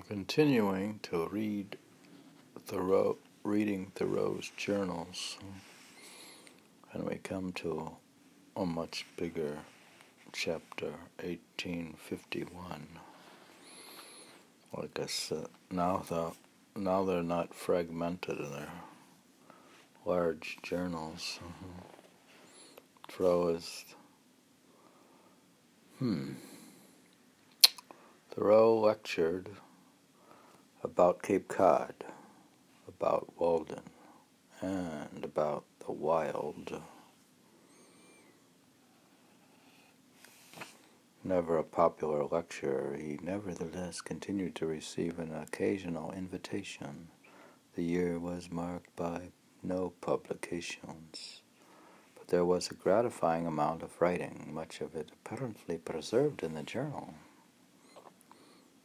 continuing to read Thoreau, reading Thoreau's journals, and we come to a much bigger chapter, 1851. Like I said, now the now they're not fragmented in their large journals. Thoreau is hmm. Thoreau lectured about Cape Cod, about Walden, and about the wild. Never a popular lecturer, he nevertheless continued to receive an occasional invitation. The year was marked by no publications, but there was a gratifying amount of writing, much of it apparently preserved in the journal.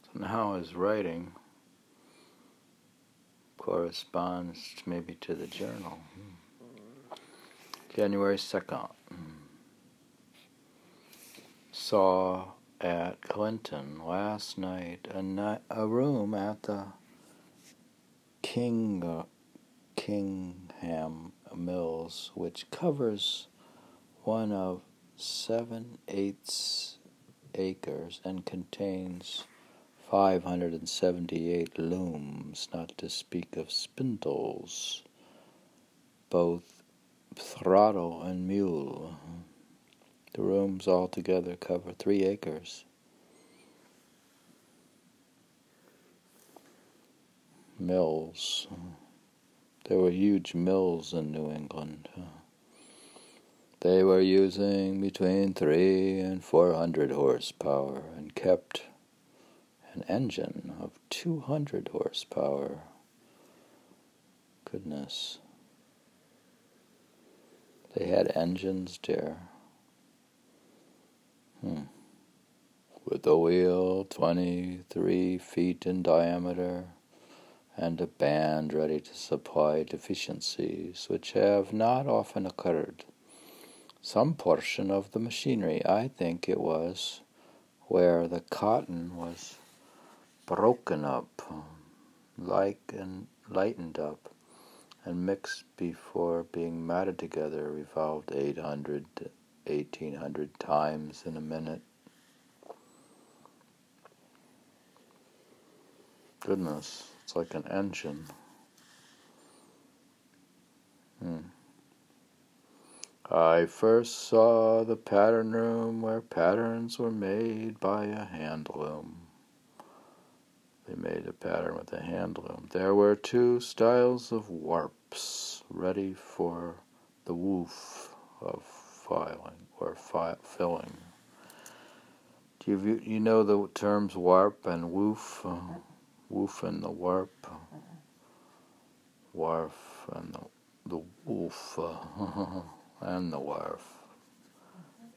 So now his writing corresponds maybe to the journal. January 2nd. Saw at Clinton last night a, ni- a room at the King, uh, Kingham Mills, which covers one of seven eighths acres and contains 578 looms, not to speak of spindles, both throttle and mule. The rooms altogether cover three acres. Mills. There were huge mills in New England. They were using between three and four hundred horsepower and kept an engine of 200 horsepower. Goodness. They had engines, dear. Hmm. With a wheel 23 feet in diameter and a band ready to supply deficiencies which have not often occurred. Some portion of the machinery, I think it was, where the cotton was broken up, like and lightened up, and mixed before being matted together, revolved 800 to 1800 times in a minute. Goodness, it's like an engine. Hmm. I first saw the pattern room where patterns were made by a hand loom. They made a pattern with a hand loom. There were two styles of warps ready for the woof of filing or fi- filling. Do you you know the terms warp and woof? Uh, woof and the warp. Warf and the the woof uh, and the warf.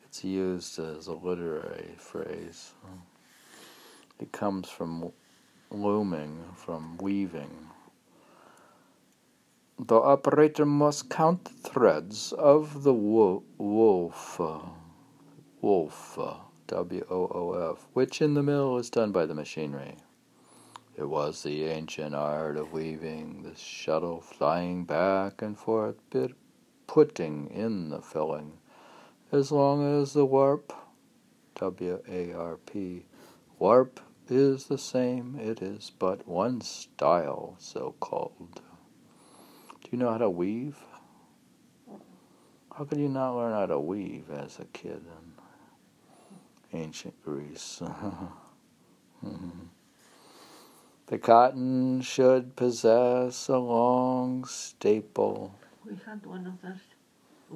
It's used as a literary phrase. It comes from looming from weaving. The operator must count the threads of the wo- woof, woof, uh, W O O F, which in the mill is done by the machinery. It was the ancient art of weaving the shuttle flying back and forth, bit putting in the filling, as long as the warp, W A R P, warp is the same, it is but one style, so called. Do you know how to weave? How could you not learn how to weave as a kid in ancient Greece? the cotton should possess a long staple. We had one of those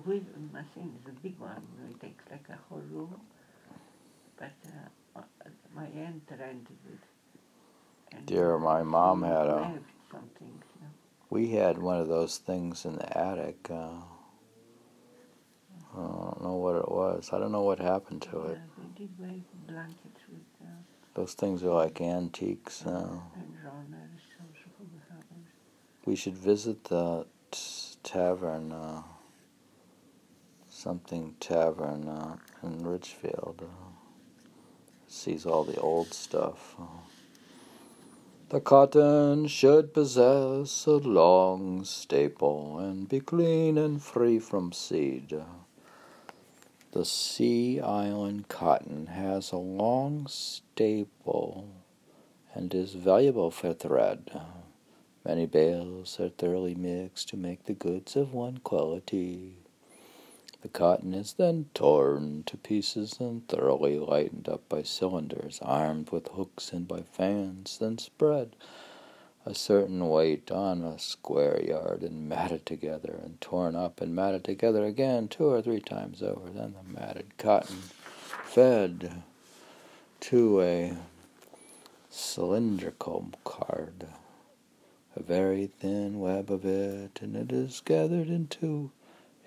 weaving machines, a big one. It takes like a whole room. But uh, my aunt rented it. And Dear, my mom had a. something. You know. We had one of those things in the attic. Uh, I don't know what it was. I don't know what happened to it. Yeah, we did weave blankets with uh, Those things are like antiques now. and runners. Also we had those. We should visit the t- tavern, uh, something tavern uh, in Richfield. Sees all the old stuff. The cotton should possess a long staple and be clean and free from seed. The sea island cotton has a long staple and is valuable for thread. Many bales are thoroughly mixed to make the goods of one quality. The cotton is then torn to pieces and thoroughly lightened up by cylinders armed with hooks and by fans, then spread a certain weight on a square yard and matted together and torn up and matted together again two or three times over. Then the matted cotton fed to a cylindrical card, a very thin web of it, and it is gathered into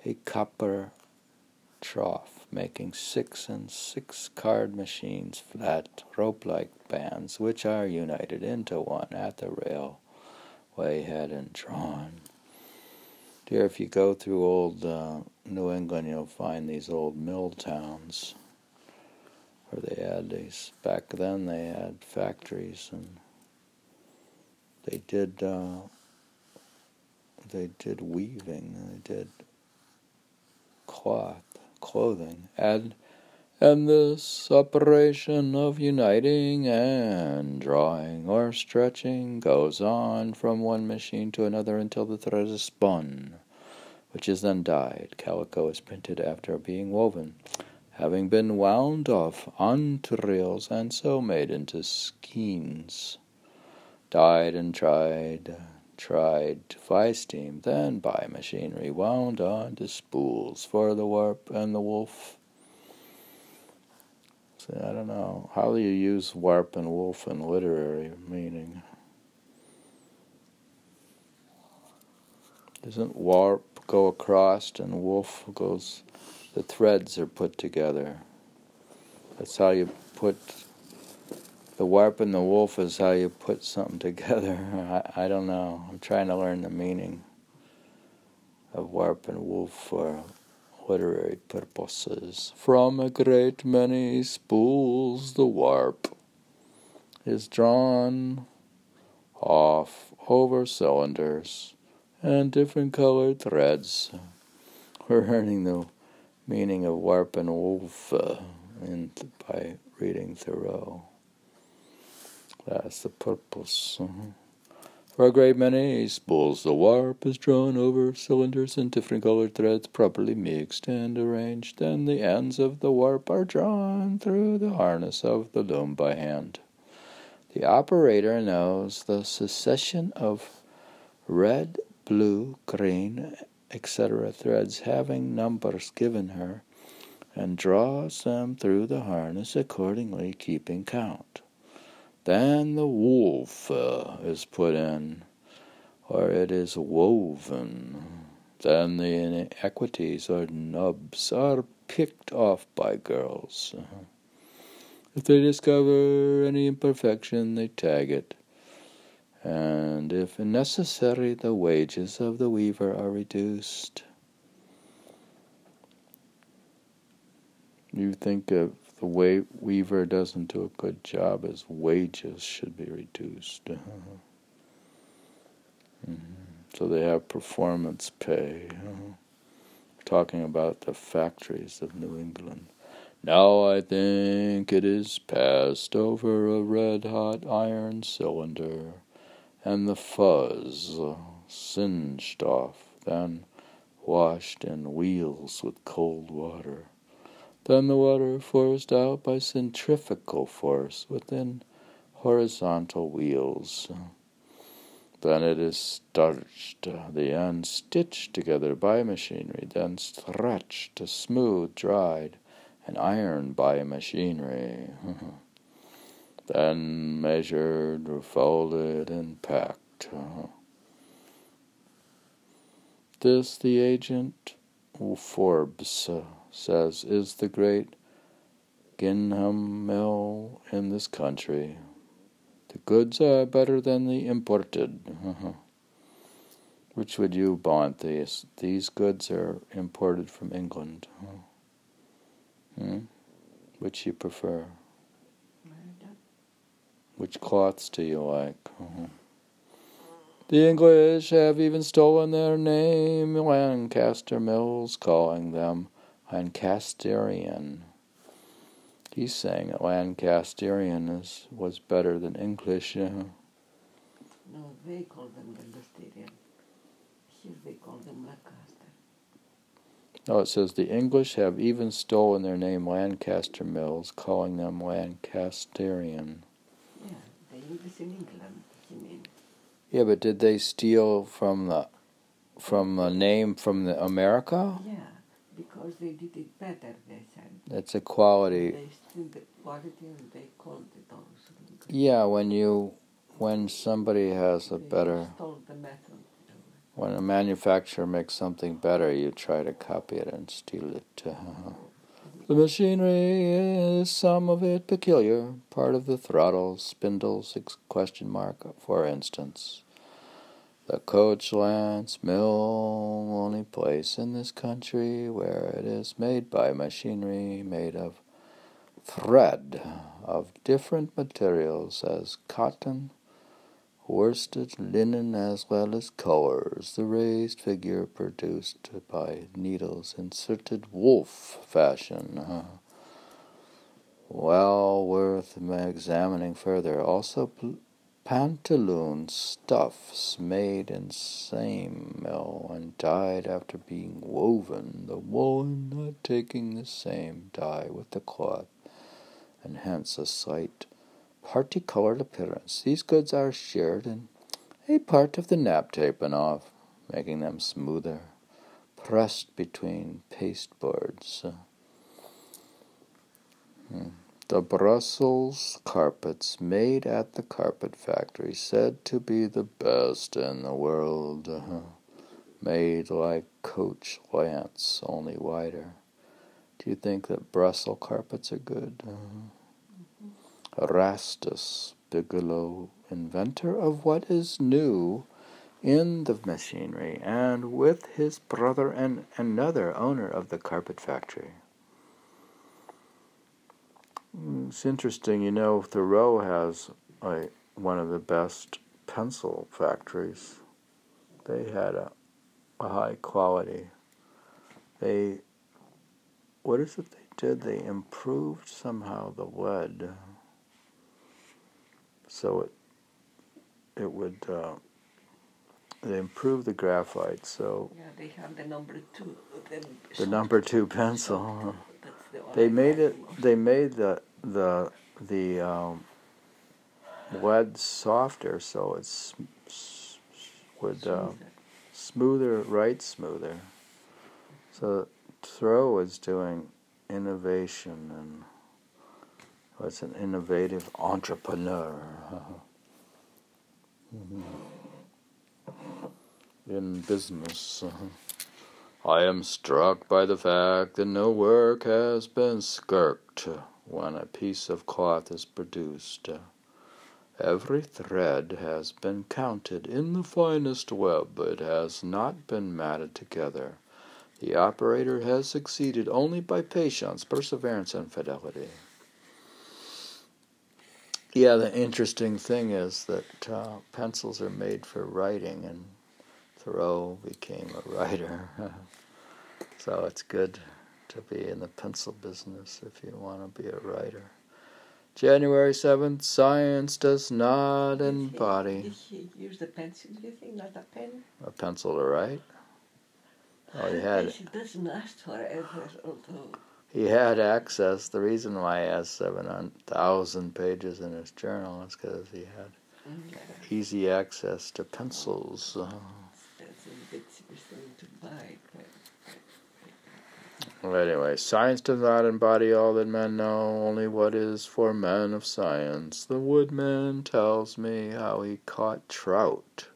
a copper trough, making six and six card machines, flat rope like bands, which are united into one at the railway head and drawn. Dear, if you go through old uh, New England, you'll find these old mill towns where they had these. Back then, they had factories and they did. Uh, they did weaving. They did cloth clothing, and and this operation of uniting and drawing or stretching goes on from one machine to another until the thread is spun, which is then dyed. Calico is printed after being woven, having been wound off onto reels and so made into skeins, dyed and tried tried by steam, then by machinery, wound on to spools for the warp and the woof. See, I don't know. How do you use warp and woof in literary meaning? Doesn't warp go across and woof goes, the threads are put together. That's how you put the warp and the woof is how you put something together. I, I don't know. I'm trying to learn the meaning of warp and woof for literary purposes. From a great many spools, the warp is drawn off over cylinders and different colored threads. We're learning the meaning of warp and woof uh, in, by reading Thoreau. That's the purpose. Uh-huh. For a great many spools, the warp is drawn over cylinders in different colored threads, properly mixed and arranged. Then the ends of the warp are drawn through the harness of the loom by hand. The operator knows the succession of red, blue, green, etc. threads having numbers given her, and draws them through the harness accordingly, keeping count. Then the woof uh, is put in, or it is woven. Then the inequities or nubs are picked off by girls. If they discover any imperfection, they tag it. And if necessary, the wages of the weaver are reduced. You think of the way Weaver doesn't do a good job, his wages should be reduced. Uh-huh. Mm-hmm. So they have performance pay. Uh-huh. Talking about the factories of New England. Now I think it is passed over a red hot iron cylinder, and the fuzz singed off, then washed in wheels with cold water. Then the water forced out by centrifugal force within horizontal wheels. Then it is starched, the ends stitched together by machinery, then stretched, smooth, dried, and ironed by machinery. then measured, folded, and packed. This the agent Forbes says, is the great Gingham Mill in this country. The goods are better than the imported. Which would you want? These these goods are imported from England. Hmm? Which you prefer? Which cloths do you like? The English have even stolen their name, Lancaster Mills calling them Lancasterian. He's saying that Lancasterian is, was better than English. No, they call them Lancasterian. Here they call them Lancaster. No, it says the English have even stolen their name Lancaster Mills, calling them Lancasterian. Yeah, the English in England, you mean. Yeah, but did they steal from the from a name from the America? Yeah, because they did it better, they said. It's a quality. They the quality and they called it also. Yeah, when you when somebody has a They better Stole the method. when a manufacturer makes something better, you try to copy it and steal it. The machinery is some of it peculiar, part of the throttles, spindles, question mark, for instance. The coach lance mill, only place in this country where it is made by machinery made of thread of different materials as cotton, worsted, linen, as well as colors. The raised figure produced by needles inserted wolf fashion. Well worth examining further. Also, pl- pantaloon stuffs made in same mill and dyed after being woven, the woolen not taking the same dye with the cloth, and hence a slight party-colored appearance. These goods are shared in a part of the nap taken off, making them smoother, pressed between pasteboards. Hmm. The Brussels carpets made at the carpet factory, said to be the best in the world, made like coach lance, only wider. Do you think that Brussels carpets are good? Erastus Bigelow, inventor of what is new in the machinery, and with his brother and another owner of the carpet factory. Mm, It's interesting, you know, Thoreau has a, one of the best pencil factories. They had a, a high quality. They, what is it they did? They improved somehow the lead so it it would uh, they improved the graphite so Yeah, they have the number two. The, the number two pencil That's the they made it they made the the the um, lead softer so it's would uh, Smoother. right smoother so Thoreau was doing innovation and was an innovative entrepreneur in business. I am struck by the fact that no work has been skirked when a piece of cloth is produced. Every thread has been counted in the finest web. It has not been matted together. The operator has succeeded only by patience, perseverance, and fidelity. Yeah, the interesting thing is that uh, pencils are made for writing, and Thoreau became a writer. so it's good to be in the pencil business if you want to be a writer. January 7th, science does not Did he- embody Did he use the pencil, do you think, not a pen? a pencil to write. Oh, he had It doesn't last forever, although. he had access. The reason why he has seven thousand pages in his journal is because he had mm, easy access to pencils. Uh, That's a bit thing to buy. But well, anyway, science does not embody all that men know, only what is for men of science. The woodman tells me how he caught trout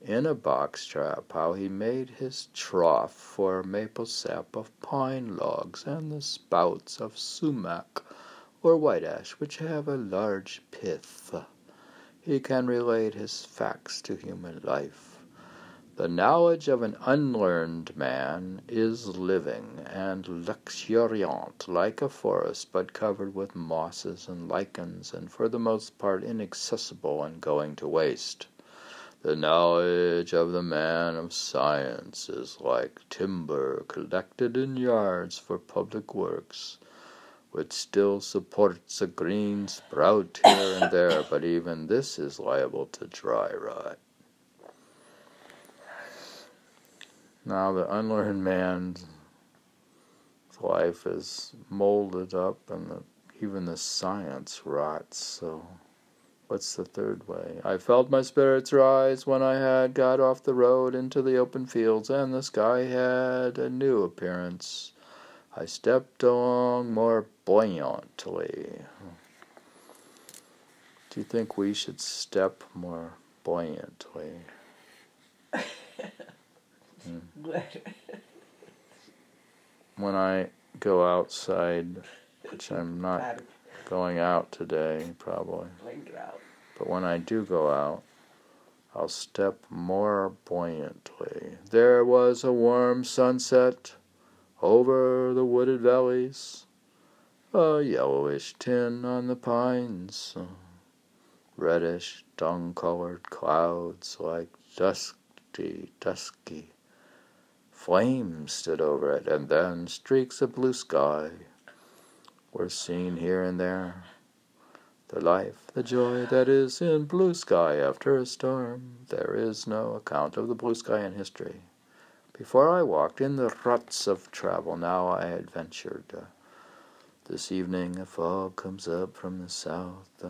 in a box trap, how he made his trough for maple sap of pine logs and the spouts of sumac or white ash, which have a large pith. He can relate his facts to human life. The knowledge of an unlearned man is living and luxuriant like a forest, but covered with mosses and lichens, and for the most part inaccessible and going to waste. The knowledge of the man of science is like timber collected in yards for public works, which still supports a green sprout here and there, but even this is liable to dry rot. Now the unlearned man's life is molded up, and the, even the science rots. So, what's the third way? I felt my spirits rise when I had got off the road into the open fields, and the sky had a new appearance. I stepped along more buoyantly. Do you think we should step more buoyantly? when I go outside, which I'm not going out today, probably. But when I do go out, I'll step more buoyantly. There was a warm sunset over the wooded valleys, a yellowish tin on the pines, reddish, dung colored clouds like dusky, dusky Flames stood over it, and then streaks of blue sky were seen here and there. The life, the joy that is in blue sky after a storm. There is no account of the blue sky in history. Before I walked in the ruts of travel, now I adventured. This evening a fog comes up from the south.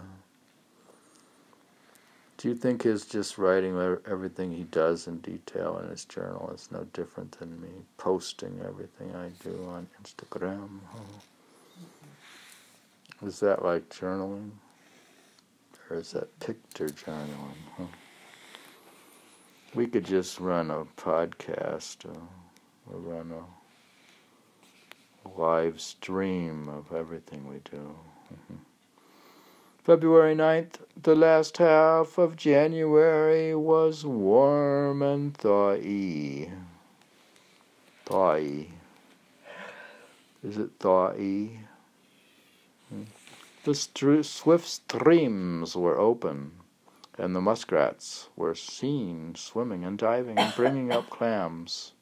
Do you think his just writing everything he does in detail in his journal is no different than me posting everything I do on Instagram? Is that like journaling? Or is that picture journaling? We could just run a podcast uh, or run a live stream of everything we do. Mm-hmm. February 9th, the last half of January was warm and thawy. Thawy. Is it thawy? Hmm. The swift streams were open, and the muskrats were seen swimming and diving and bringing up clams.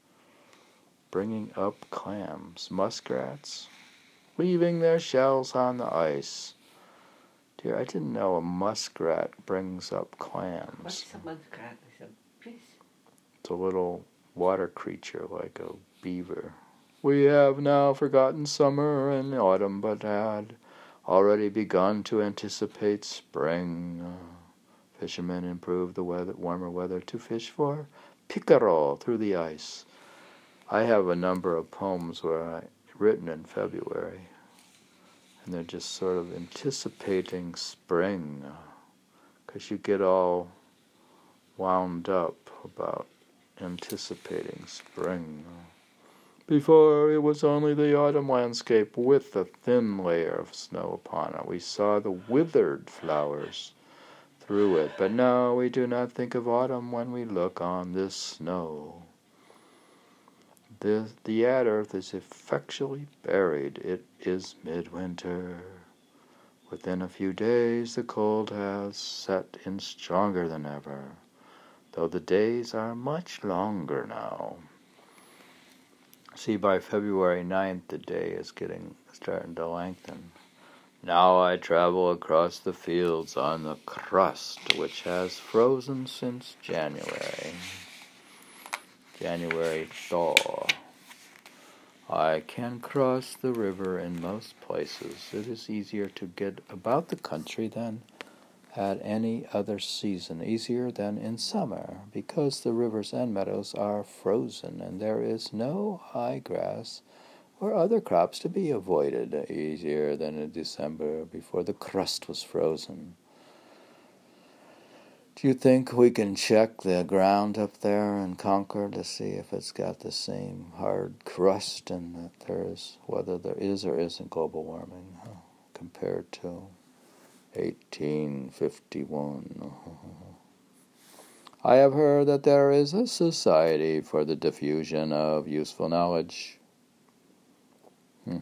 Bringing up clams. Muskrats? Leaving their shells on the ice Dear, I didn't know a muskrat brings up clams. What's a muskrat? It's a fish. It's a little water creature like a beaver. We have now forgotten summer and autumn, but had already begun to anticipate spring. Uh, fishermen improved the weather, warmer weather to fish for pickerel through the ice. I have a number of poems where I written in February and they're just sort of anticipating spring because you get all wound up about anticipating spring. Before it was only the autumn landscape with a thin layer of snow upon it. We saw the withered flowers through it, but now we do not think of autumn when we look on this snow. The, the earth is effectually buried. It is midwinter. Within a few days, the cold has set in stronger than ever, though the days are much longer now. See, by February 9th, the day is getting starting to lengthen. Now I travel across the fields on the crust, which has frozen since January. January thaw. I can cross the river in most places. It is easier to get about the country than at any other season, easier than in summer, because the rivers and meadows are frozen and there is no high grass or other crops to be avoided, easier than in December before the crust was frozen. Do you think we can check the ground up there in Concord to see if it's got the same hard crust and that there is, whether there is or isn't global warming huh, compared to 1851? I have heard that there is a society for the diffusion of useful knowledge. do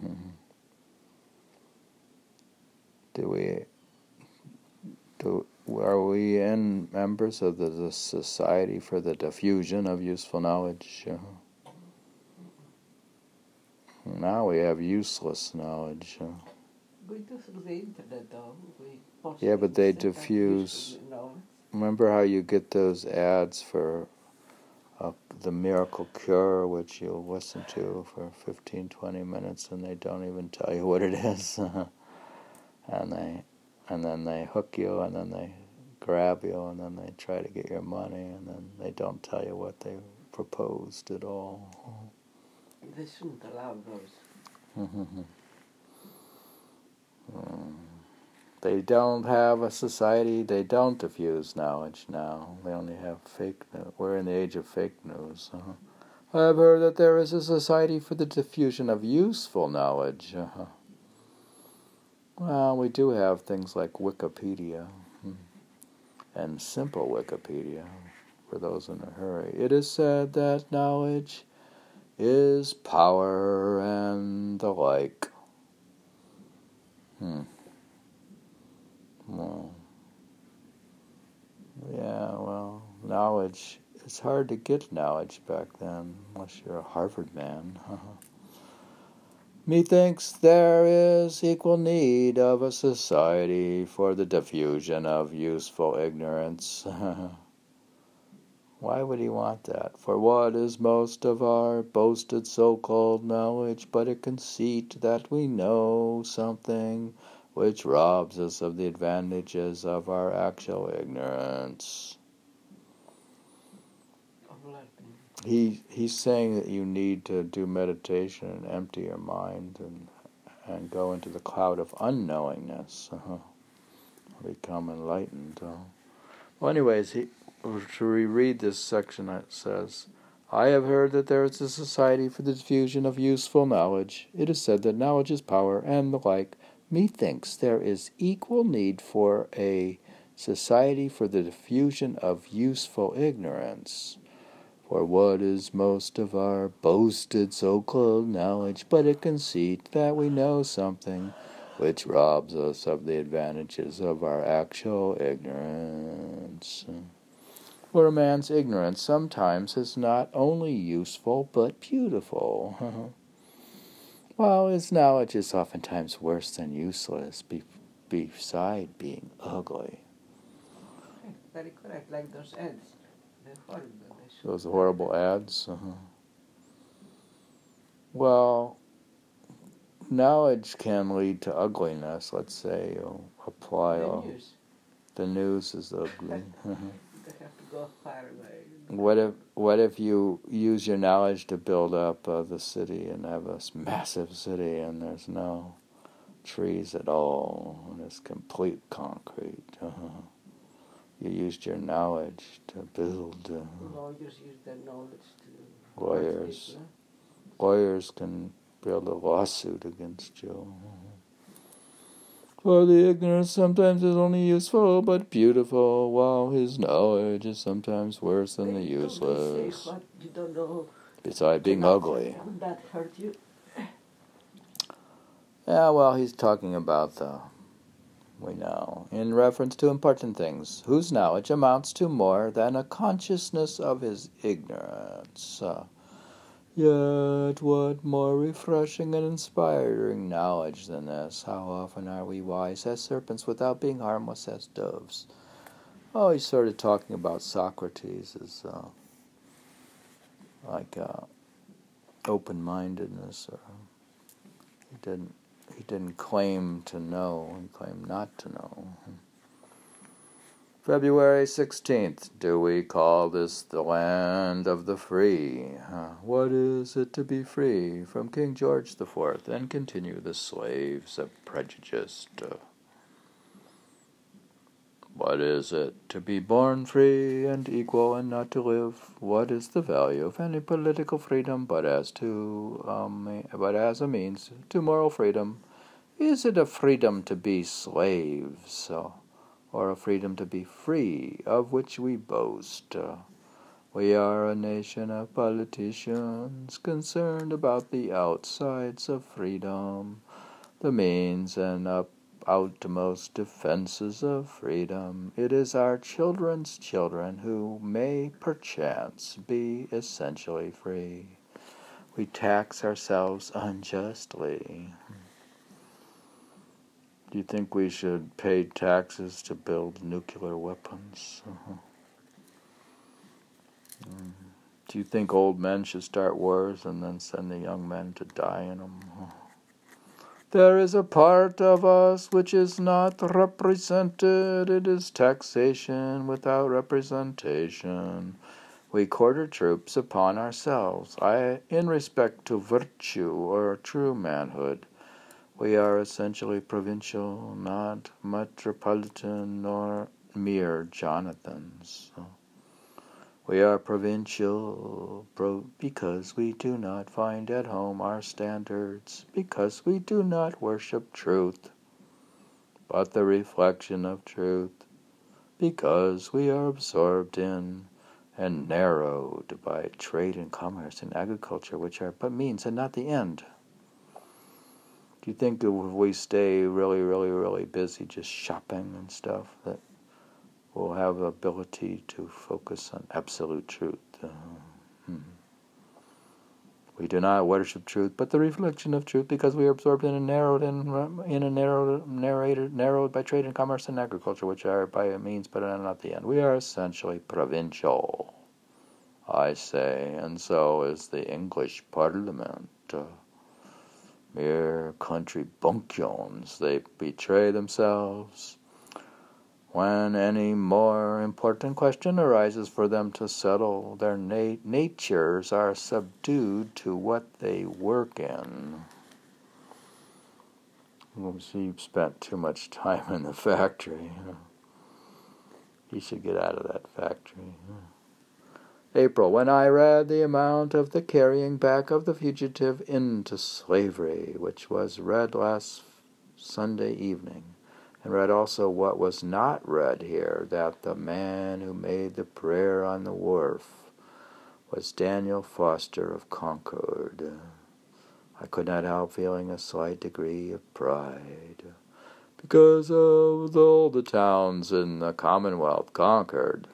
we do are we in members of the, Society for the Diffusion of Useful Knowledge? Uh, now we have useless knowledge. Uh, We through the internet though. Yeah, but they diffuse. remember how you get those ads for uh, the miracle cure, which you'll listen to for 15, 20 minutes, and they don't even tell you what it is, and they, and then they hook you, and then they grab you, and then they try to get your money, and then they don't tell you what they proposed at all. They shouldn't allow those. Mm. They don't have a society. They don't diffuse knowledge now. They only have fake. news. We're in the age of fake news. Uh-huh. I have heard that there is a society for the diffusion of useful knowledge. Uh-huh. Well, we do have things like Wikipedia hmm, and simple Wikipedia for those in a hurry. It is said that knowledge is power and the like. Hmm. Well, yeah, well, knowledge, it's hard to get knowledge back then, unless you're a Harvard man. Methinks there is equal need of a society for the diffusion of useful ignorance. Why would he want that? For what is most of our boasted so called knowledge but a conceit that we know something which robs us of the advantages of our actual ignorance? Of like, He he's saying that you need to do meditation and empty your mind and and go into the cloud of unknowingness, uh become enlightened. Uh. Well, anyways, he to reread this section. It says. I have heard that there is a society for the diffusion of useful knowledge. It is said that knowledge is power, and the like. Methinks there is equal need for a society for the diffusion of useful ignorance. For what is most of our boasted so called knowledge but a conceit that we know something which robs us of the advantages of our actual ignorance? For a man's ignorance sometimes is not only useful but beautiful. While his knowledge is oftentimes worse than useless, be- beside being ugly. very correct, like those ads. They're horrible. They should Those horrible ads. Uh-huh. Well, knowledge can lead to ugliness. Let's say you apply The all, news. the news is ugly. Uh-huh. They have to go far away. What if what if you use your knowledge to build up uh, the city and have this massive city and there's no trees at all and it's complete concrete? Uh-huh. You used your knowledge to build. Uh, Lawyers use their knowledge to. Lawyers. lawyers can build a lawsuit against you. For the ignorant sometimes is only useful but beautiful, while his knowledge is sometimes worse than the useless. Say what you don't know. Beside being ugly. That hurt you? Yeah, well, he's talking about the, we know, in reference to important things, whose knowledge amounts to more than a consciousness of his ignorance. Uh, yet, what more refreshing and inspiring knowledge than this? How often are we wise as serpents without being harmless as doves? Oh, he's sort of talking about Socrates as uh, like uh, open-mindedness, or he didn't he didn't claim to know, he claimed not to know. February 16th. Do we call this the land of the free? What is it to be free? From King George IV. And continue the slaves of prejudice. Uh, what is it to be born free and equal and not to live? What is the value of any political freedom but as to um, but as a means to moral freedom? Is it a freedom to be slaves? So, or a freedom to be free, of which we boast. We are a nation of politicians concerned about the outsides of freedom, the means and up outmost defenses of freedom. It is our children's children who may perchance be essentially free. We tax ourselves unjustly. Do you think we should pay taxes to build nuclear weapons? Uh-huh. Mm. Do you think old men should start wars and then send the young men to die in them? There is a part of us which is not represented. It is taxation without representation. We quarter troops upon ourselves. I, in respect to virtue or true manhood, we are essentially provincial, not metropolitan nor mere Jonathans. We are provincial pro- because we do not find at home our standards, because we do not worship truth, but the reflection of truth, because we are absorbed in and narrowed by trade and commerce and agriculture, which are but means and not the end. Do you think if we stay really, really, really busy just shopping and stuff, that will have the ability to focus on absolute truth. Hmm. We do not worship truth, but the reflection of truth, because we are absorbed in a narrowed in, in a narrowed narrated narrowed by trade and commerce and agriculture, which are by means but are not the end. We are essentially provincial, I say, and so is the English Parliament. Uh, mere country bumpkins, they betray themselves when any more important question arises for them to settle, their na- natures are subdued to what they work in. So you've spent too much time in the factory. You should get out of that factory. April, when I read the amount of the carrying back of the fugitive into slavery, which was read last Sunday evening, and read also what was not read here that the man who made the prayer on the wharf was Daniel Foster of Concord. I could not help feeling a slight degree of pride. Because of all the towns in the Commonwealth, Concord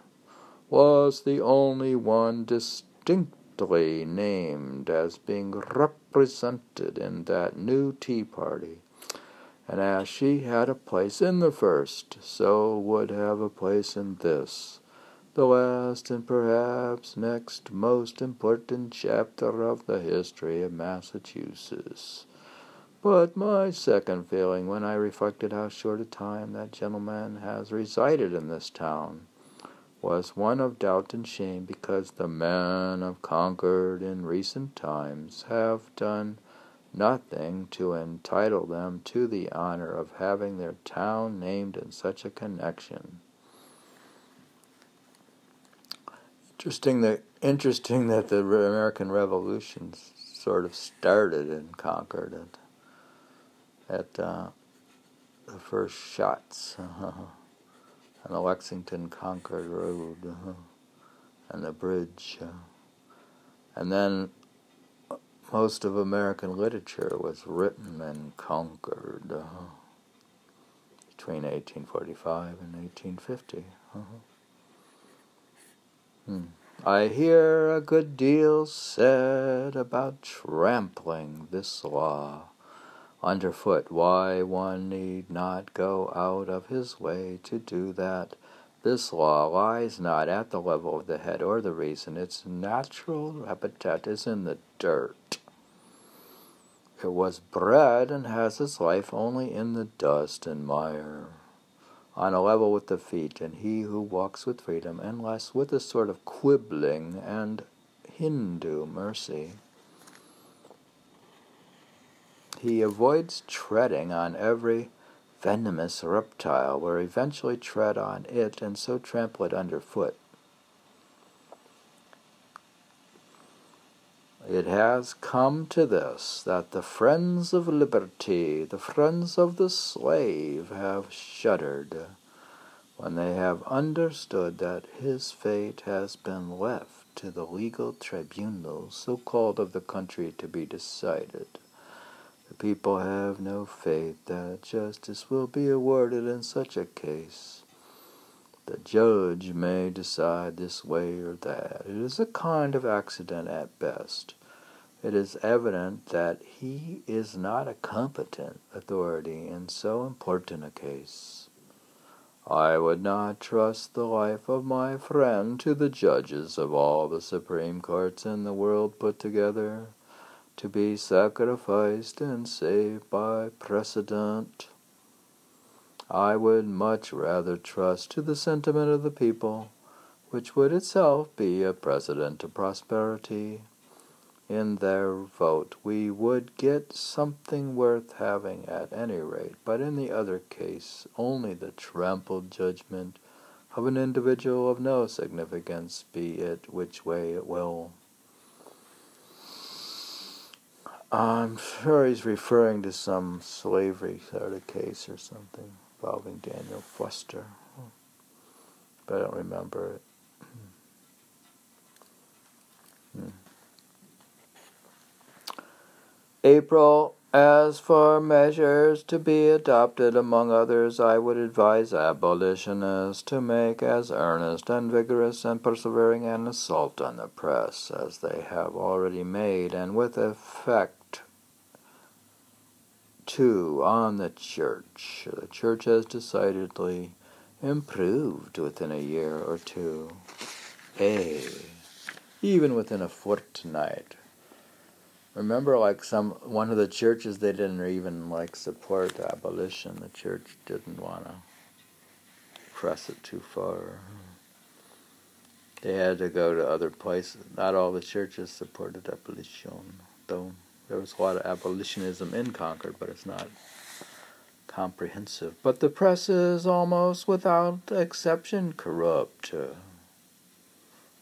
was the only one distinctly named as being represented in that new Tea Party and as she had a place in the first, so would have a place in this, the last and perhaps next most important chapter of the history of Massachusetts. But my second feeling, when I reflected how short a time that gentleman has resided in this town, was one of doubt and shame because the men of Concord in recent times have done nothing to entitle them to the honor of having their town named in such a connection. Interesting that interesting that the American Revolution sort of started in Concord at, uh, the first shots on the Lexington Concord Road uh, and the bridge, uh, and then most of American literature was written and Concord uh, between 1845 and 1850. Uh-huh. Hmm. I hear a good deal said about trampling this law underfoot. Why one need not go out of his way to do that. This law lies not at the level of the head or the reason. Its natural habitat is in the dirt. It was bred and has its life only in the dust and mire, on a level with the feet, and he who walks with freedom, unless with a sort of quibbling and Hindu mercy. He avoids treading on every venomous reptile, will eventually tread on it and so trample it underfoot. It has come to this that the friends of liberty, the friends of the slave, have shuddered when they have understood that his fate has been left to the legal tribunals, so called of the country, to be decided. The people have no faith that justice will be awarded in such a case. The judge may decide this way or that. It is a kind of accident at best. It is evident that he is not a competent authority in so important a case. I would not trust the life of my friend to the judges of all the supreme courts in the world put together, to be sacrificed and saved by precedent. I would much rather trust to the sentiment of the people, which would itself be a precedent to prosperity in their vote, we would get something worth having at any rate, but in the other case, only the trampled judgment of an individual of no significance, be it which way it will. I'm sure he's referring to some slavery sort of case or something involving Daniel Foster, but I don't remember it. Hmm. April. As for measures to be adopted, among others, I would advise abolitionists to make as earnest and vigorous and persevering an assault on the press as they have already made, and with effect, too, on the church. The church has decidedly improved within a year or two. A, even within a fortnight. Remember, like some one of the churches, they didn't even like support abolition. The church didn't want to press it too far. They had to go to other places. Not all the churches supported abolition, though there was a lot of abolitionism in Concord, but it's not comprehensive. But the press is almost without exception corrupt.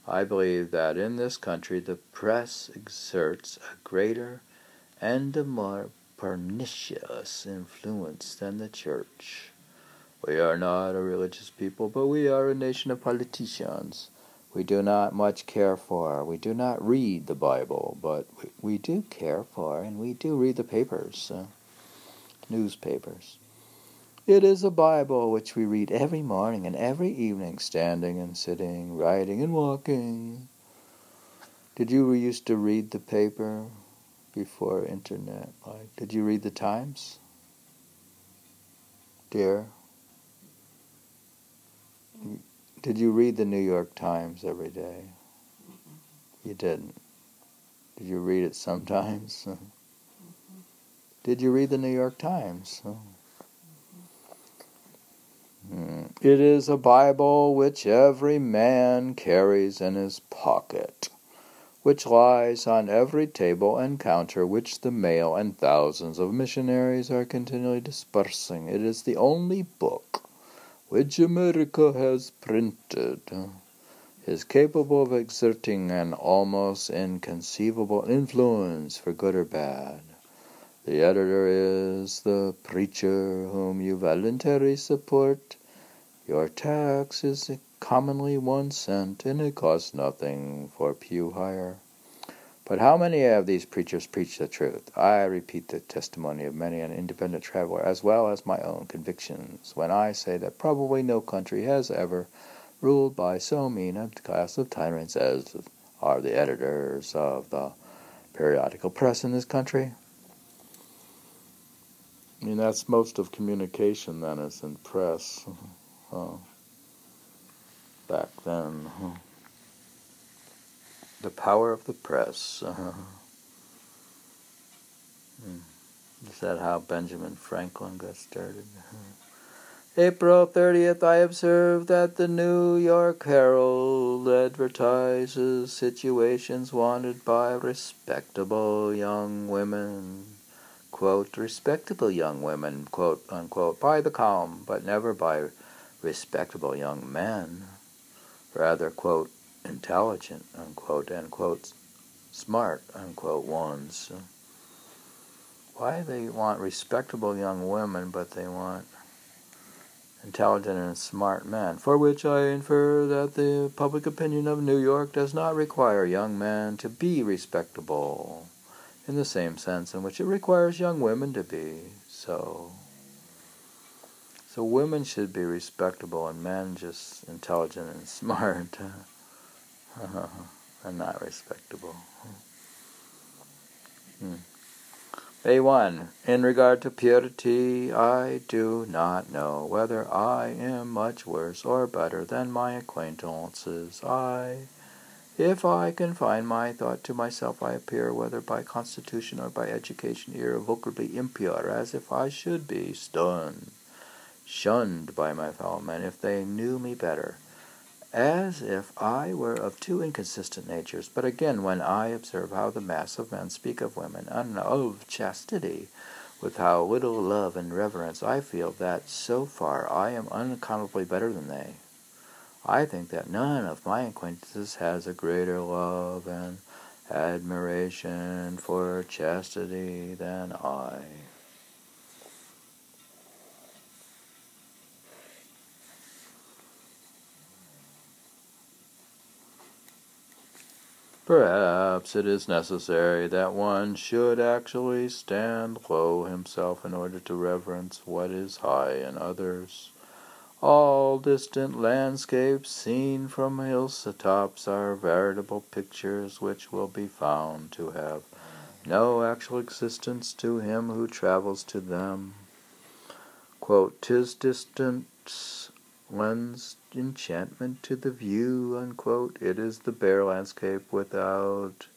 I believe that in this country the press exerts a greater and a more pernicious influence than the church. We are not a religious people, but we are a nation of politicians. We do not much care for, we do not read the Bible, but we, we do care for, and we do read the papers, uh, newspapers. It is a Bible which we read every morning and every evening, standing and sitting, riding and walking. Did you used to read the paper before internet? Like, did you read the Times, dear? Did you read the New York Times every day? You didn't. Did you read it sometimes? Did you read the New York Times? Hmm. It is a Bible which every man carries in his pocket, which lies on every table and counter which the mail and thousands of missionaries are continually dispersing. It is the only book which America has printed is capable of exerting an almost inconceivable influence for good or bad. The editor is the preacher whom you voluntarily support your tax is commonly one cent, and it costs nothing for pew hire. But how many of these preachers preach the truth? I repeat the testimony of many an independent traveler, as well as my own convictions, when I say that probably no country has ever ruled by so mean a class of tyrants as are the editors of the periodical press in this country. I mean, that's most of communication, then, is in press. Oh, back then. Huh? The power of the press. Uh-huh. Hmm. Is that how Benjamin Franklin got started? Uh-huh. April 30th, I observed that the New York Herald advertises situations wanted by respectable young women. Quote, respectable young women, quote, unquote, by the column, but never by respectable young men, rather, quote, intelligent, unquote, and, quote, smart, unquote, ones. Why they want respectable young women, but they want intelligent and smart men, for which I infer that the public opinion of New York does not require young men to be respectable in the same sense in which it requires young women to be so. So women should be respectable and men just intelligent and smart and not respectable. Hmm. A1. In regard to purity, I do not know whether I am much worse or better than my acquaintances. I, if I confine my thought to myself, I appear, whether by constitution or by education, irrevocably impure, as if I should be stunned shunned by my fellow men if they knew me better, as if I were of two inconsistent natures. But again, when I observe how the mass of men speak of women and of chastity, with how little love and reverence, I feel that so far I am unaccountably better than they. I think that none of my acquaintances has a greater love and admiration for chastity than I. Perhaps it is necessary that one should actually stand low himself in order to reverence what is high in others. All distant landscapes seen from hilltops are veritable pictures which will be found to have no actual existence to him who travels to them. Quote, "'Tis distance lends enchantment to the view, unquote. It is the bare landscape without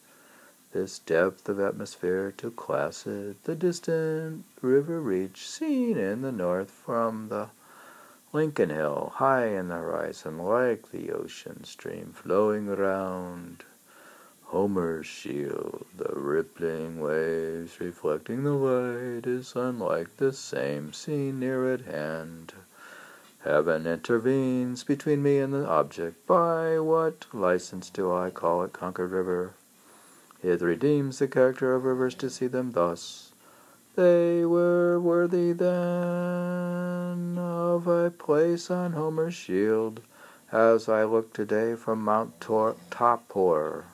this depth of atmosphere to class it. The distant river reach, seen in the north from the Lincoln Hill, high in the horizon, like the ocean stream flowing around. Homer's shield, the rippling waves reflecting the light, is unlike the same scene near at hand. Heaven intervenes between me and the object. By what license do I call it Concord River? It redeems the character of rivers to see them thus. They were worthy then of a place on Homer's shield, as I look today from Mount Tor- Topor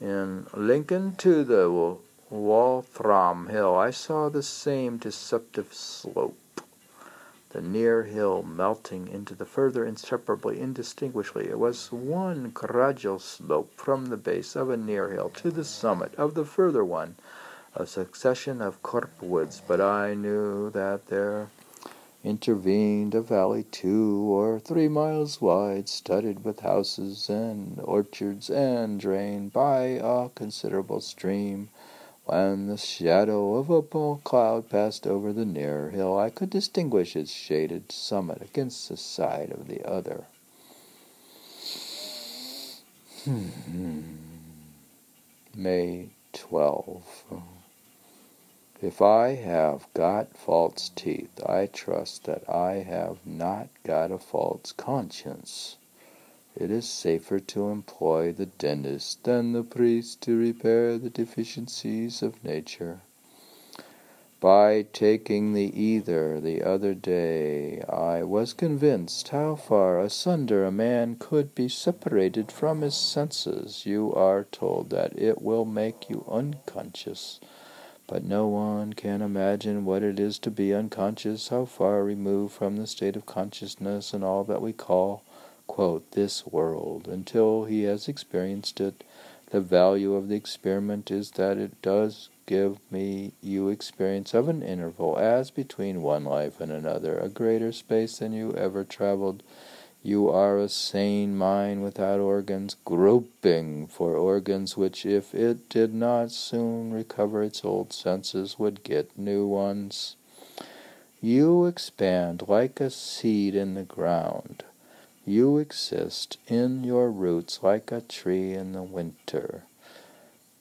in Lincoln to the Waltham Hill. I saw the same deceptive slope the near hill melting into the further inseparably, indistinguishably. It was one gradual slope from the base of a near hill to the summit of the further one, a succession of copsewood, but I knew that there intervened a valley two or three miles wide, studded with houses and orchards, and drained by a considerable stream when the shadow of a cloud passed over the nearer hill, I could distinguish its shaded summit against the side of the other. Hmm. May 12. If I have got false teeth, I trust that I have not got a false conscience. It is safer to employ the dentist than the priest to repair the deficiencies of nature. By taking the ether the other day, I was convinced how far asunder a man could be separated from his senses. You are told that it will make you unconscious, but no one can imagine what it is to be unconscious, how far removed from the state of consciousness and all that we call quote, this world until he has experienced it. The value of the experiment is that it does give me you experience of an interval as between one life and another, a greater space than you ever traveled. You are a sane mind without organs, groping for organs which, if it did not soon recover its old senses, would get new ones. You expand like a seed in the ground. You exist in your roots like a tree in the winter.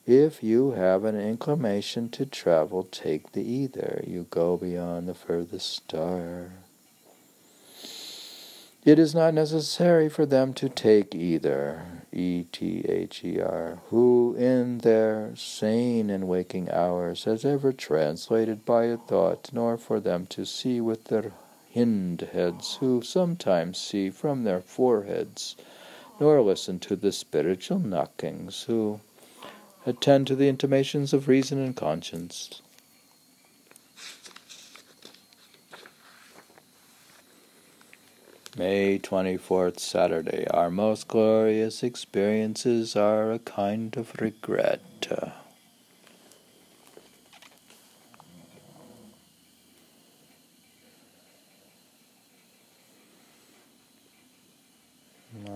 If you have an inclination to travel, take the ether. You go beyond the furthest star. It is not necessary for them to take either, E T H E R, who in their sane and waking hours has ever translated by a thought, nor for them to see with their hind heads who sometimes see from their foreheads, nor listen to the spiritual knockings who attend to the intimations of reason and conscience. May 24th, Saturday. Our most glorious experiences are a kind of regret.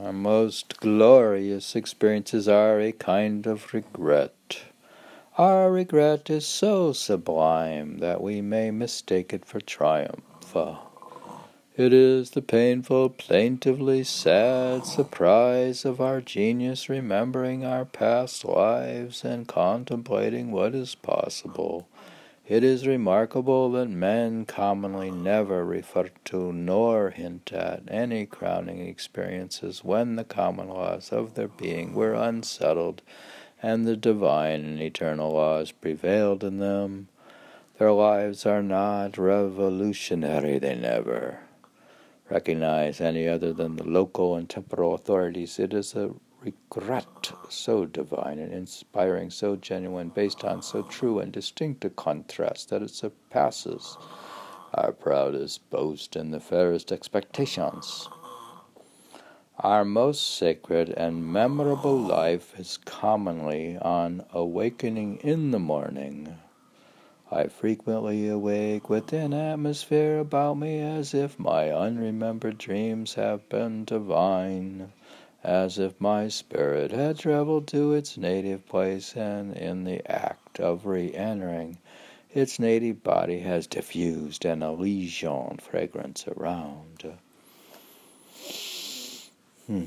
Our most glorious experiences are a kind of regret. Our regret is so sublime that we may mistake it for triumph. It is the painful, plaintively sad surprise of our genius remembering our past lives and contemplating what is possible. It is remarkable that men commonly never refer to nor hint at any crowning experiences when the common laws of their being were unsettled and the divine and eternal laws prevailed in them. Their lives are not revolutionary, they never recognize any other than the local and temporal authorities. It is a regret so divine and inspiring, so genuine, based on so true and distinct a contrast that it surpasses our proudest boast and the fairest expectations. Our most sacred and memorable life is commonly on awakening in the morning I frequently awake with an atmosphere about me as if my unremembered dreams have been divine, as if my spirit had traveled to its native place and in the act of re entering its native body has diffused an Elysian fragrance around. Hmm.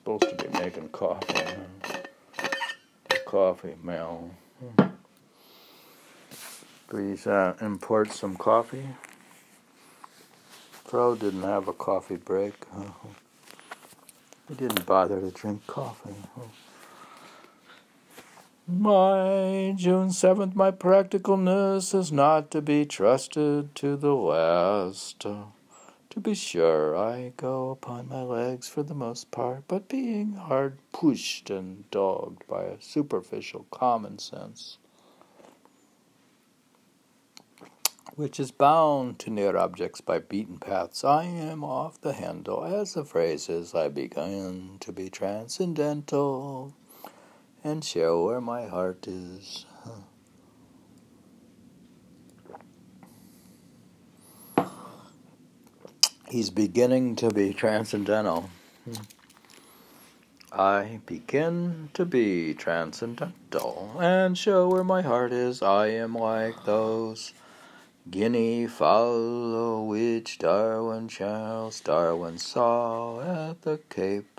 supposed to be making coffee. Coffee. Please uh, import some coffee. Thoreau didn't have a coffee break. He didn't bother to drink coffee. My June 7th, my practicalness is not to be trusted to the last. To be sure, I go upon my legs for the most part, but being hard pushed and dogged by a superficial common sense, which is bound to near objects by beaten paths, I am off the handle. As the phrase is, I begin to be transcendental and show where my heart is. He's beginning to be transcendental. I begin to be transcendental and show where my heart is. I am like those guinea fowl which Darwin Charles Darwin saw at the Cape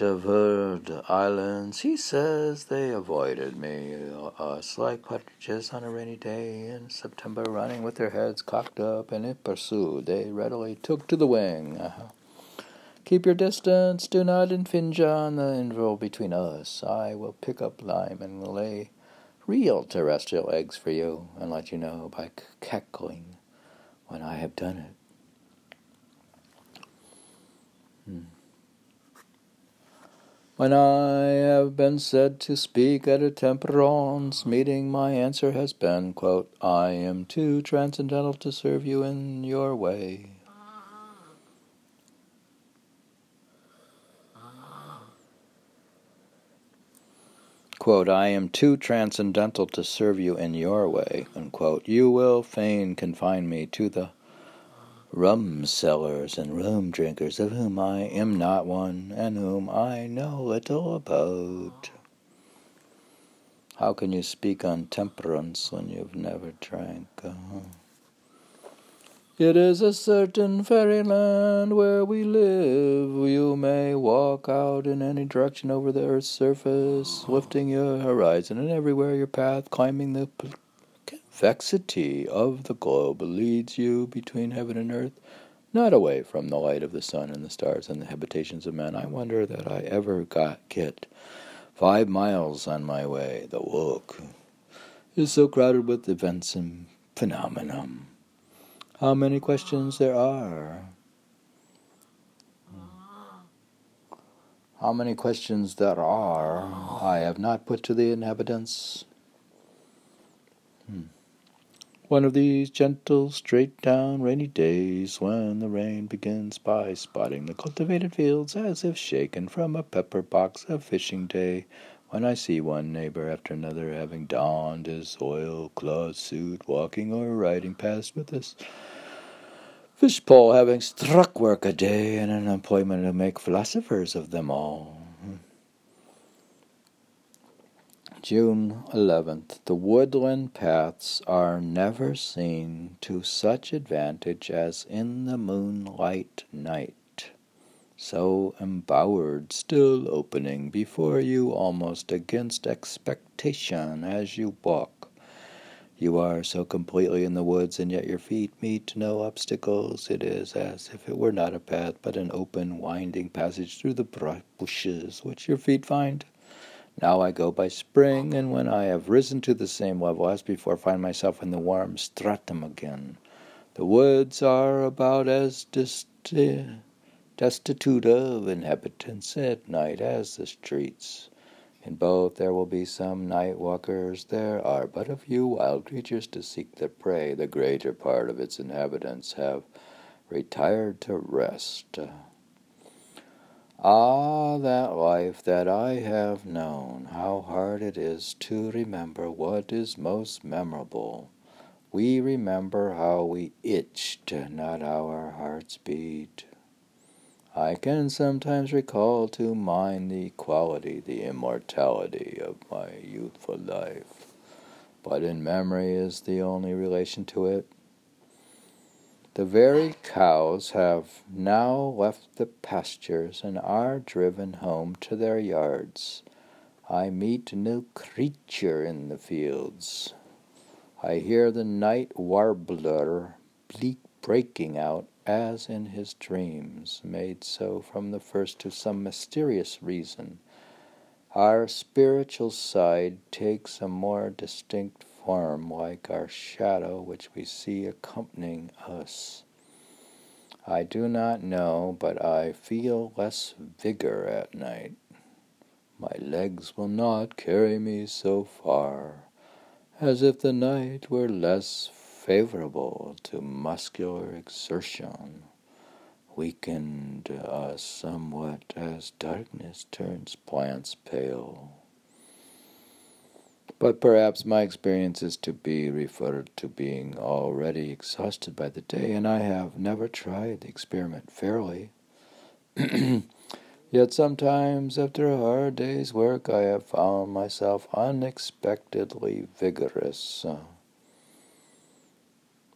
de Verde Islands. He says they avoided me, us, like partridges on a rainy day in September, running with their heads cocked up, and if pursued, they readily took to the wing. Uh-huh. Keep your distance, do not infringe on the interval between us. I will pick up lime and lay real terrestrial eggs for you, and let you know by cackling when I have done it. Hmm. When I have been said to speak at a temperance meeting, my answer has been, quote, I am too transcendental to serve you in your way. Quote, I am too transcendental to serve you in your way, unquote. You will fain confine me to the rum sellers and rum drinkers, of whom I am not one, and whom I know little about. How can you speak on temperance when you've never drank? Uh-huh. It is a certain fairyland where we live. You may walk out in any direction over the earth's surface, lifting your horizon, and everywhere your path, climbing the convexity of the globe leads you between heaven and earth, not away from the light of the sun and the stars and the habitations of men. I wonder that I ever got get five miles on my way. The world is so crowded with events and phenomena. How many questions there are. How many questions there are I have not put to the inhabitants. Hmm. One of these gentle, straight down rainy days when the rain begins by spotting the cultivated fields as if shaken from a pepper box of fishing day, when I see one neighbor after another having donned his oilcloth suit, walking or riding past with us Fishpole having struck work a day and an employment to make philosophers of them all. June 11th. The woodland paths are never seen to such advantage as in the moonlight night, so embowered, still opening before you almost against expectation as you walk you are so completely in the woods, and yet your feet meet no obstacles. It is as if it were not a path, but an open, winding passage through the bushes, which your feet find. Now I go by spring, and when I have risen to the same level as before, find myself in the warm stratum again. The woods are about as destitute of inhabitants at night as the streets. In both there will be some night walkers. There are but a few wild creatures to seek their prey. The greater part of its inhabitants have retired to rest. Ah, that life that I have known, how hard it is to remember what is most memorable. We remember how we itched, not how our hearts beat. I can sometimes recall to mind the equality, the immortality of my youthful life, but in memory is the only relation to it. The very cows have now left the pastures and are driven home to their yards. I meet no creature in the fields. I hear the night warbler bleak breaking out as in his dreams, made so from the first to some mysterious reason, our spiritual side takes a more distinct form, like our shadow which we see accompanying us. I do not know, but I feel less vigor at night. My legs will not carry me so far, as if the night were less favorable to muscular exertion, weakened us somewhat as darkness turns plants pale. But perhaps my experience is to be referred to being already exhausted by the day, and I have never tried the experiment fairly. Yet sometimes, after a hard day's work, I have found myself unexpectedly vigorous.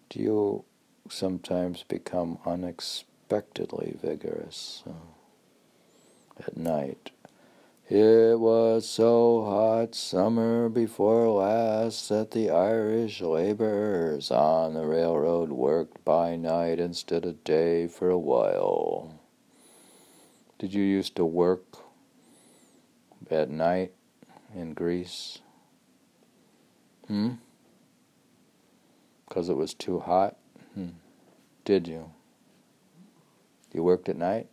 Do you sometimes become unexpectedly vigorous uh, at night? It was so hot summer before last that the Irish laborers on the railroad worked by night instead of day for a while. Did you used to work at night in Greece? Hmm? Because it was too hot? Hmm. Did you? You worked at night?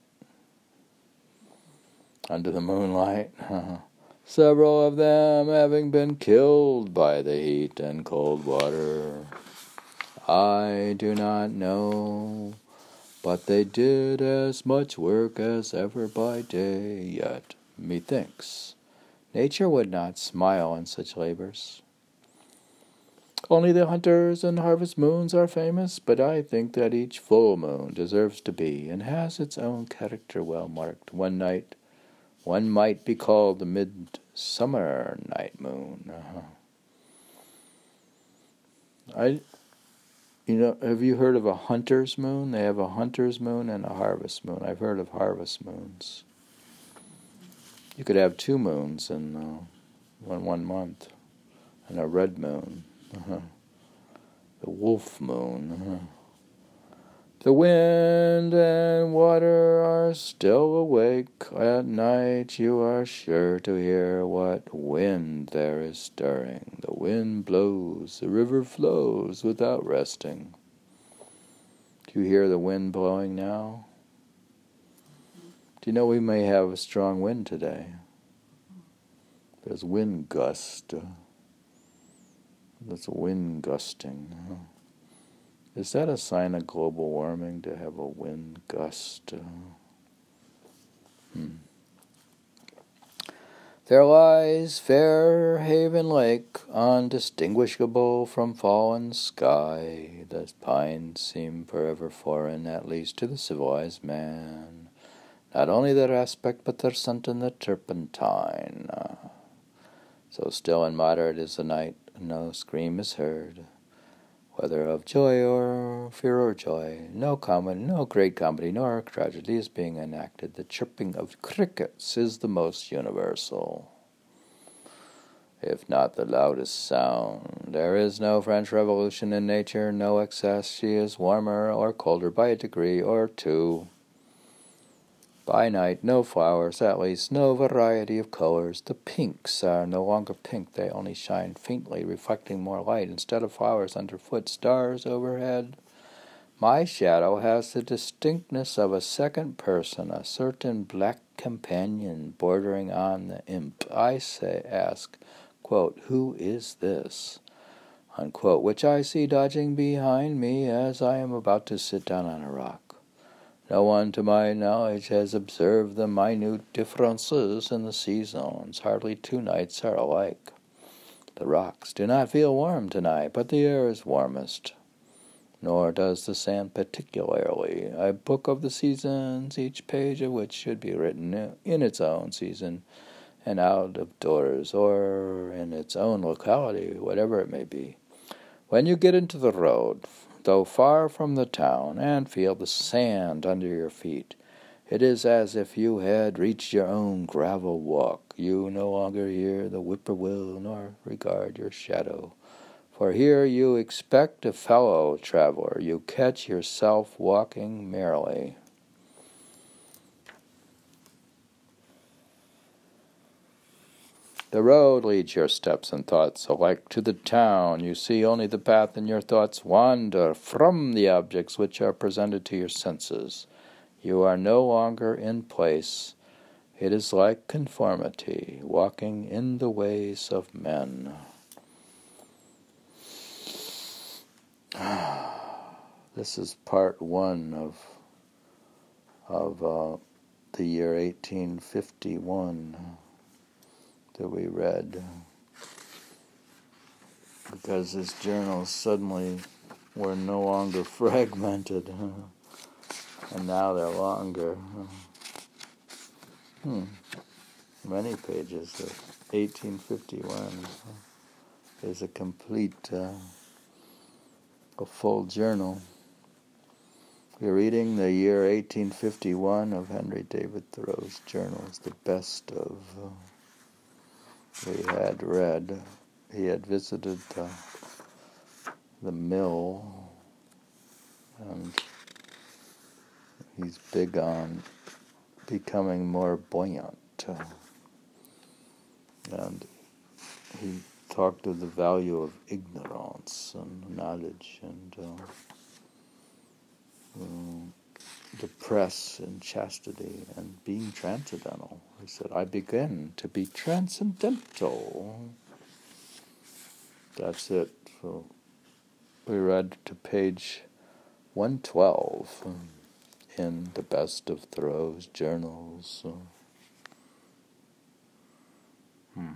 Under the moonlight? Several of them having been killed by the heat and cold water. I do not know, but they did as much work as ever by day, yet, methinks, nature would not smile on such labors. Only the hunters and harvest moons are famous, but I think that each full moon deserves to be, and has its own character well marked. One night, one might be called the midsummer night moon. Uh-huh. I, you know, have you heard of a hunter's moon? They have a hunter's moon and a harvest moon. I've heard of harvest moons. You could have two moons in uh, one one month, and a red moon. Uh-huh. The wolf moon. The wind and water are still awake. At night you are sure to hear what wind there is stirring. The wind blows, the river flows without resting. Do you hear the wind blowing now? Do you know we may have a strong wind today? There's wind gust. There's wind gusting. Is that a sign of global warming to have a wind gust? Hmm. There lies Fair Haven Lake, undistinguishable from fallen sky. The pines seem forever foreign, at least to the civilized man. Not only their aspect, but their scent and the turpentine. So still and moderate is the night, no scream is heard whether of joy or fear or joy. No common, no great comedy nor tragedy is being enacted. The chirping of crickets is the most universal, if not the loudest sound. There is no French Revolution in nature, no excess. She is warmer or colder by a degree or two. By night, no flowers, at least no variety of colors. The pinks are no longer pink, they only shine faintly, reflecting more light. Instead of flowers underfoot, stars overhead. My shadow has the distinctness of a second person, a certain black companion bordering on the imp. I say, ask, quote, Who is this? Unquote, which I see dodging behind me as I am about to sit down on a rock. No one, to my knowledge, has observed the minute differences in the seasons. Hardly two nights are alike. The rocks do not feel warm tonight, but the air is warmest. Nor does the sand particularly. A book of the seasons, each page of which should be written in its own season and out of doors, or in its own locality, whatever it may be. When you get into the road, though far from the town, and feel the sand under your feet. It is as if you had reached your own gravel walk. You no longer hear the whippoorwill nor regard your shadow. For here you expect a fellow traveler. You catch yourself walking merrily. The road leads your steps and thoughts alike to the town. You see only the path, and your thoughts wander from the objects which are presented to your senses. You are no longer in place. It is like conformity, walking in the ways of men. This is part one of of uh, the year 1851 that we read because his journals suddenly were no longer fragmented and now they're longer. Hmm. Many pages of 1851 is a complete, uh, a full journal. We're reading the year 1851 of Henry David Thoreau's journals, the best of. Uh, we had read, he had visited the, the mill, and he's big on becoming more buoyant. And he talked of the value of ignorance and knowledge and uh, um, depress and chastity and being transcendental. He said, I begin to be transcendental. That's it. So we read to page 112 in the best of Thoreau's journals. So. Hmm.